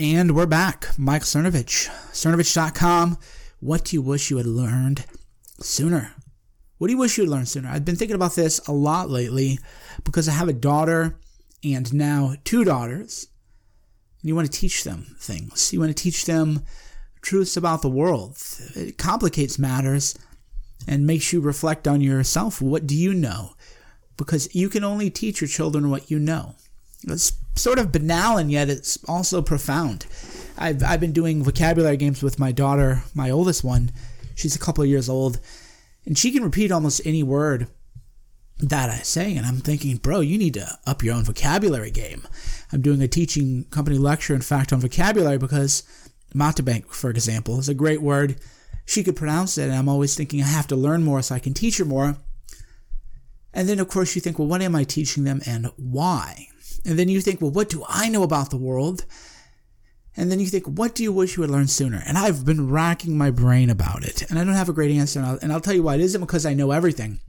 And we're back. Mike Cernovich, cernovich.com. What do you wish you had learned sooner? What do you wish you had learned sooner? I've been thinking about this a lot lately because I have a daughter and now two daughters. You want to teach them things. You want to teach them truths about the world. It complicates matters and makes you reflect on yourself. What do you know? Because you can only teach your children what you know. It's sort of banal and yet it's also profound. I've, I've been doing vocabulary games with my daughter, my oldest one. She's a couple of years old, and she can repeat almost any word that I say. And I'm thinking, bro, you need to up your own vocabulary game. I'm doing a teaching company lecture, in fact, on vocabulary because mountebank, for example, is a great word. She could pronounce it, and I'm always thinking I have to learn more so I can teach her more. And then, of course, you think, well, what am I teaching them and why? And then you think, well, what do I know about the world? And then you think, what do you wish you had learned sooner? And I've been racking my brain about it, and I don't have a great answer. And I'll, and I'll tell you why. It isn't because I know everything.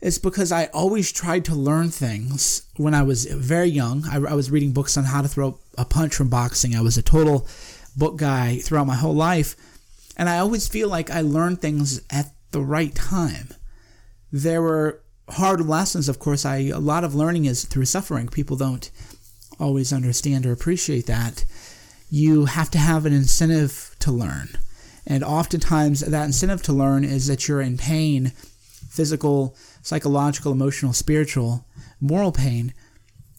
It's because I always tried to learn things when I was very young. I, I was reading books on how to throw a punch from boxing. I was a total book guy throughout my whole life. And I always feel like I learned things at the right time. There were hard lessons, of course, I a lot of learning is through suffering. People don't always understand or appreciate that. You have to have an incentive to learn. And oftentimes, that incentive to learn is that you're in pain physical, psychological, emotional, spiritual, moral pain,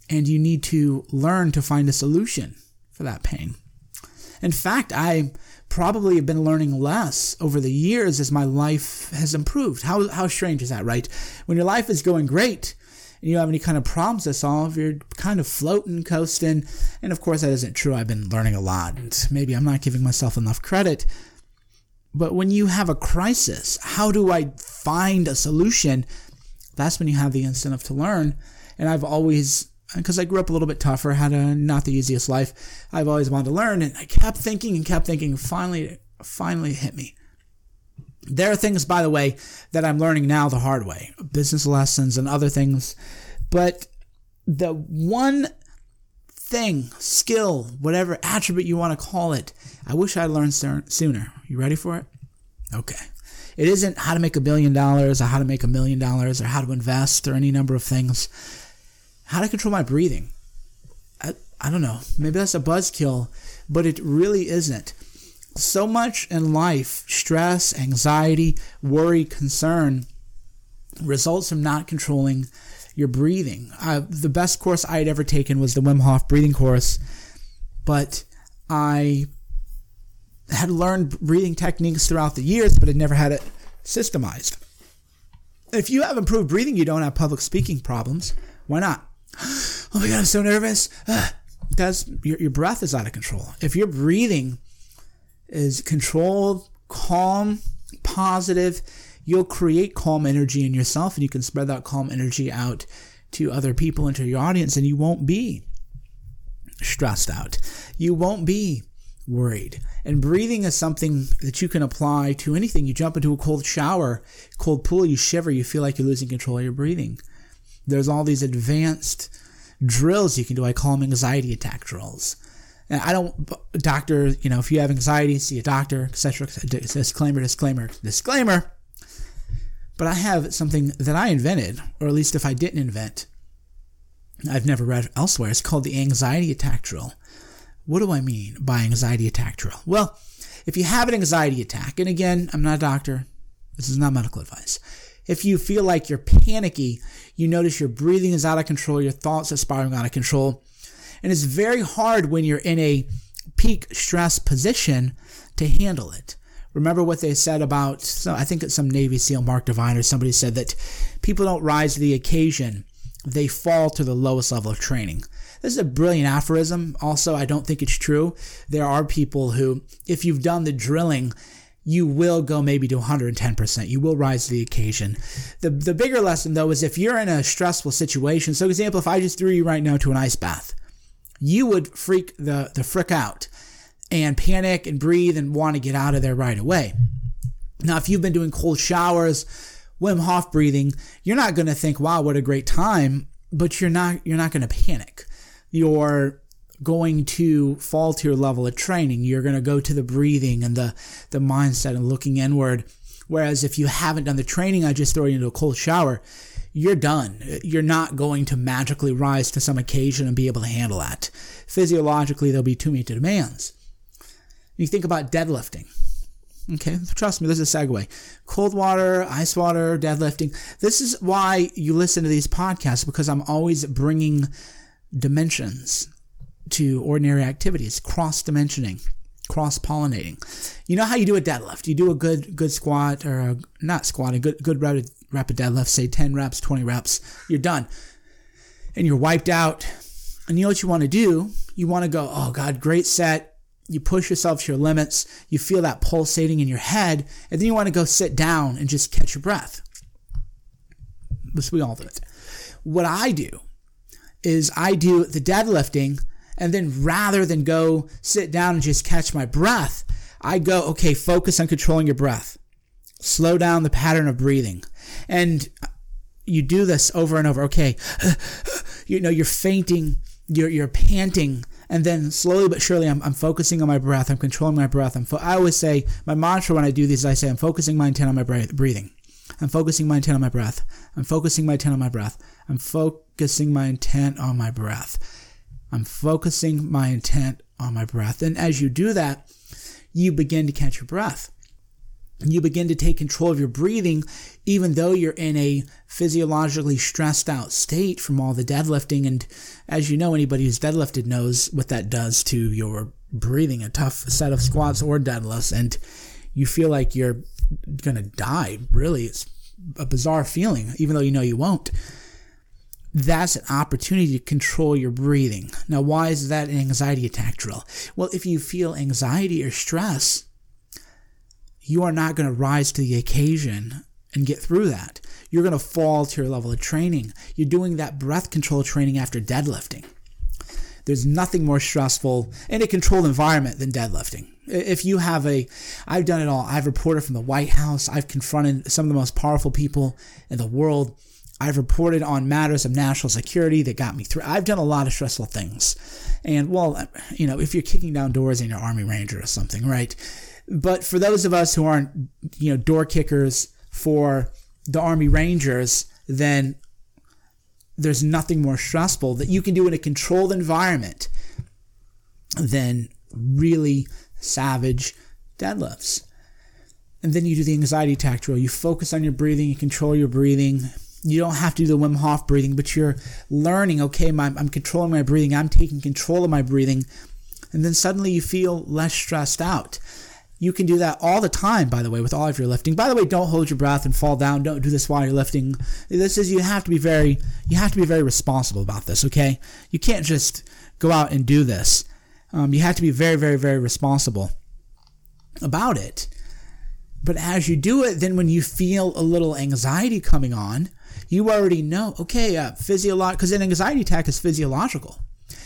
and you need to learn to find a solution for that pain. In fact, I probably have been learning less over the years as my life has improved. How, how strange is that, right? When your life is going great and you don't have any kind of problems to solve, you're kind of floating, coasting. And of course, that isn't true. I've been learning a lot, and maybe I'm not giving myself enough credit. But when you have a crisis, how do I find a solution? That's when you have the incentive to learn. And I've always because I grew up a little bit tougher, had a not the easiest life. I've always wanted to learn, and I kept thinking and kept thinking. Finally, finally hit me. There are things, by the way, that I'm learning now the hard way, business lessons and other things. But the one thing, skill, whatever attribute you want to call it, I wish I'd learned sooner. You ready for it? Okay. It isn't how to make a billion dollars or how to make a million dollars or how to invest or any number of things how to control my breathing. I, I don't know. Maybe that's a buzzkill, but it really isn't. So much in life, stress, anxiety, worry, concern, results from not controlling your breathing. Uh, the best course I had ever taken was the Wim Hof breathing course, but I had learned breathing techniques throughout the years, but had never had it systemized. If you have improved breathing, you don't have public speaking problems. Why not? Oh my god, I'm so nervous. Ah, because your, your breath is out of control. If your breathing is controlled, calm, positive, you'll create calm energy in yourself and you can spread that calm energy out to other people and to your audience and you won't be stressed out. You won't be worried. And breathing is something that you can apply to anything. You jump into a cold shower, cold pool, you shiver, you feel like you're losing control of your breathing. There's all these advanced drills you can do. I call them anxiety attack drills. And I don't, doctor, you know, if you have anxiety, see a doctor, etc. Disclaimer, disclaimer, disclaimer. But I have something that I invented, or at least if I didn't invent, I've never read elsewhere. It's called the anxiety attack drill. What do I mean by anxiety attack drill? Well, if you have an anxiety attack, and again, I'm not a doctor, this is not medical advice. If you feel like you're panicky, you notice your breathing is out of control, your thoughts are spiraling out of control. And it's very hard when you're in a peak stress position to handle it. Remember what they said about, so I think it's some Navy SEAL, Mark Divine, or somebody said that people don't rise to the occasion, they fall to the lowest level of training. This is a brilliant aphorism. Also, I don't think it's true. There are people who, if you've done the drilling you will go maybe to 110%. You will rise to the occasion. The, the bigger lesson, though, is if you're in a stressful situation, so example, if I just threw you right now to an ice bath, you would freak the, the frick out and panic and breathe and want to get out of there right away. Now, if you've been doing cold showers, Wim Hof breathing, you're not going to think, wow, what a great time, but you're not, you're not going to panic. Your going to fall to your level of training. You're going to go to the breathing and the, the mindset and looking inward. Whereas if you haven't done the training, I just throw you into a cold shower, you're done. You're not going to magically rise to some occasion and be able to handle that. Physiologically, there'll be too many demands. You think about deadlifting. Okay, trust me, this is a segue. Cold water, ice water, deadlifting. This is why you listen to these podcasts because I'm always bringing dimensions to ordinary activities, cross dimensioning, cross pollinating. You know how you do a deadlift? You do a good good squat or a, not squat, a good good rapid, rapid deadlift, say 10 reps, 20 reps. You're done. And you're wiped out. And you know what you want to do? You want to go, "Oh god, great set you push yourself to your limits, you feel that pulsating in your head, and then you want to go sit down and just catch your breath. But we all do it. What I do is I do the deadlifting, and then rather than go sit down and just catch my breath, I go, okay, focus on controlling your breath. Slow down the pattern of breathing. And you do this over and over. Okay, you know, you're fainting, you're, you're panting, and then slowly but surely, I'm, I'm focusing on my breath. I'm controlling my breath. I'm fo- I always say, my mantra when I do these, I say, I'm focusing my intent on my breathing. I'm focusing my intent on my breath. I'm focusing my intent on my breath. I'm focusing my intent on my breath. I'm focusing my intent on my breath. And as you do that, you begin to catch your breath you begin to take control of your breathing, even though you're in a physiologically stressed out state from all the deadlifting. And as you know, anybody who's deadlifted knows what that does to your breathing, a tough set of squats or deadlifts. And you feel like you're going to die. Really, it's a bizarre feeling, even though you know you won't. That's an opportunity to control your breathing. Now, why is that an anxiety attack drill? Well, if you feel anxiety or stress, you are not going to rise to the occasion and get through that. You're going to fall to your level of training. You're doing that breath control training after deadlifting. There's nothing more stressful in a controlled environment than deadlifting. If you have a, I've done it all. I've reported from the White House. I've confronted some of the most powerful people in the world. I've reported on matters of national security that got me through. I've done a lot of stressful things. And well, you know, if you're kicking down doors in your Army Ranger or something, right? But for those of us who aren't, you know, door kickers for the Army Rangers, then there's nothing more stressful that you can do in a controlled environment than really savage deadlifts. And then you do the anxiety attack drill. You focus on your breathing, you control your breathing. You don't have to do the Wim Hof breathing, but you're learning, okay, my, I'm controlling my breathing, I'm taking control of my breathing. And then suddenly you feel less stressed out. You can do that all the time, by the way, with all of your lifting. By the way, don't hold your breath and fall down. Don't do this while you're lifting. This is you have to be very you have to be very responsible about this. Okay, you can't just go out and do this. Um, you have to be very, very, very responsible about it. But as you do it, then when you feel a little anxiety coming on, you already know, okay, uh, physiological, because an anxiety attack is physiological.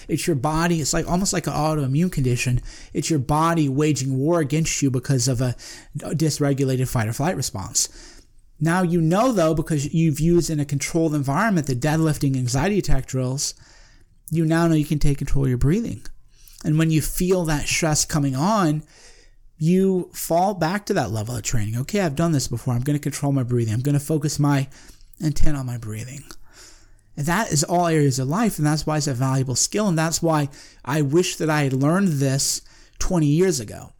It's your body. It's like almost like an autoimmune condition. It's your body waging war against you because of a dysregulated fight or flight response. Now you know though, because you've used in a controlled environment the deadlifting anxiety attack drills, you now know you can take control of your breathing. And when you feel that stress coming on, you fall back to that level of training. Okay, I've done this before. I'm going to control my breathing. I'm going to focus my intent on my breathing. And that is all areas of life, and that's why it's a valuable skill, and that's why I wish that I had learned this 20 years ago.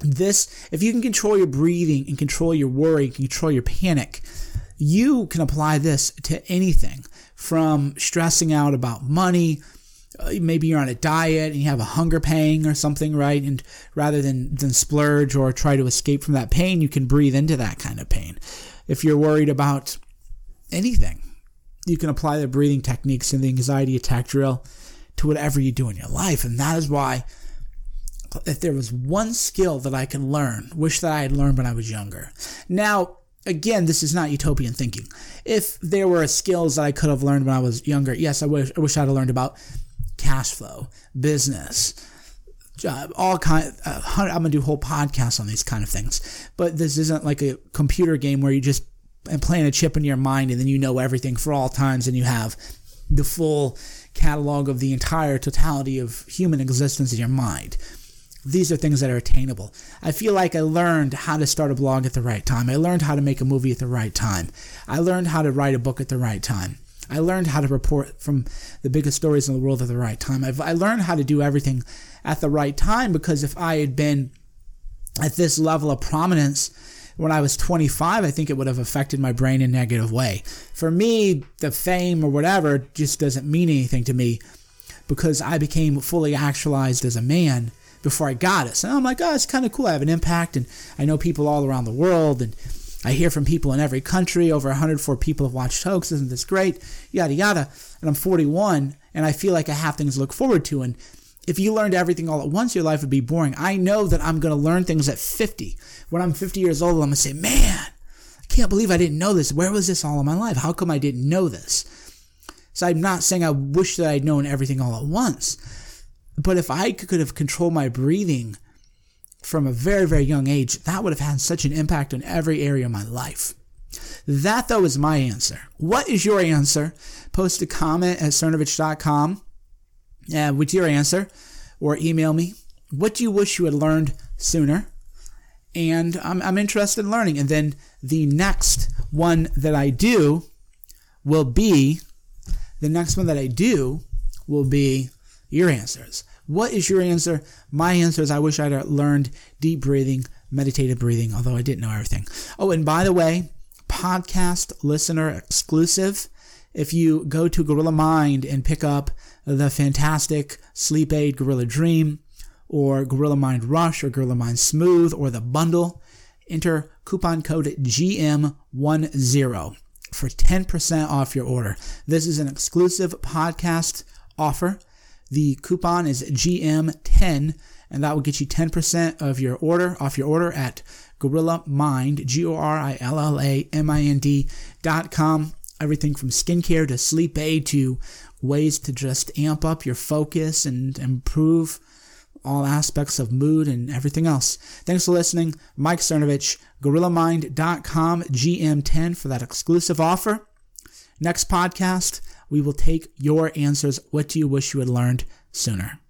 This, if you can control your breathing and control your worry, control your panic, you can apply this to anything from stressing out about money. Uh, maybe you're on a diet and you have a hunger pang or something, right? And rather than, than splurge or try to escape from that pain, you can breathe into that kind of pain. If you're worried about anything, you can apply the breathing techniques and the anxiety attack drill to whatever you do in your life. And that is why, if there was one skill that I could learn, wish that I had learned when I was younger. Now, again, this is not utopian thinking. If there were skills that I could have learned when I was younger, yes, I wish, I wish I'd have learned about cash flow, business, uh, all kind. Uh, I'm gonna do whole podcasts on these kind of things. But this isn't like a computer game where you just and plant a chip in your mind and then you know everything for all times and you have the full catalog of the entire totality of human existence in your mind. These are things that are attainable. I feel like I learned how to start a blog at the right time. I learned how to make a movie at the right time. I learned how to write a book at the right time. I learned how to report from the biggest stories in the world at the right time. I've, I learned how to do everything at the right time because if I had been at this level of prominence when I was 25, I think it would have affected my brain in a negative way. For me, the fame or whatever just doesn't mean anything to me because I became fully actualized as a man before I got it. So I'm like, oh, it's kind of cool. I have an impact and I know people all around the world and I hear from people in every country. Over 104 people have watched Hoax. Isn't this great? Yada, yada. And I'm 41 and I feel like I have things to look forward to. And if you learned everything all at once, your life would be boring. I know that I'm going to learn things at 50. When I'm 50 years old, I'm going to say, man, I can't believe I didn't know this. Where was this all in my life? How come I didn't know this? So I'm not saying I wish that I'd known everything all at once. But if I could have controlled my breathing from a very, very young age, that would have had such an impact on every area of my life. That, though, is my answer. What is your answer? Post a comment at cernovich.com uh, with your answer or email me. What do you wish you had learned sooner? And I'm, I'm interested in learning. And then the next one that I do will be the next one that I do will be your answers. What is your answer? My answer is I wish I'd learned deep breathing, meditative breathing, although I didn't know everything. Oh, and by the way, podcast listener exclusive. If you go to Gorilla Mind and pick up the fantastic sleep aid Gorilla Dream, or Gorilla Mind Rush, or Gorilla Mind Smooth, or the bundle, enter coupon code GM10 for 10% off your order. This is an exclusive podcast offer. The coupon is GM10, and that will get you 10% of your order off your order at Gorilla Mind, G O R I L L A M I N D dot com. Everything from skincare to sleep aid to ways to just amp up your focus and improve all aspects of mood and everything else. Thanks for listening. Mike Cernovich, gorillamind.com, GM10 for that exclusive offer. Next podcast, we will take your answers. What do you wish you had learned sooner?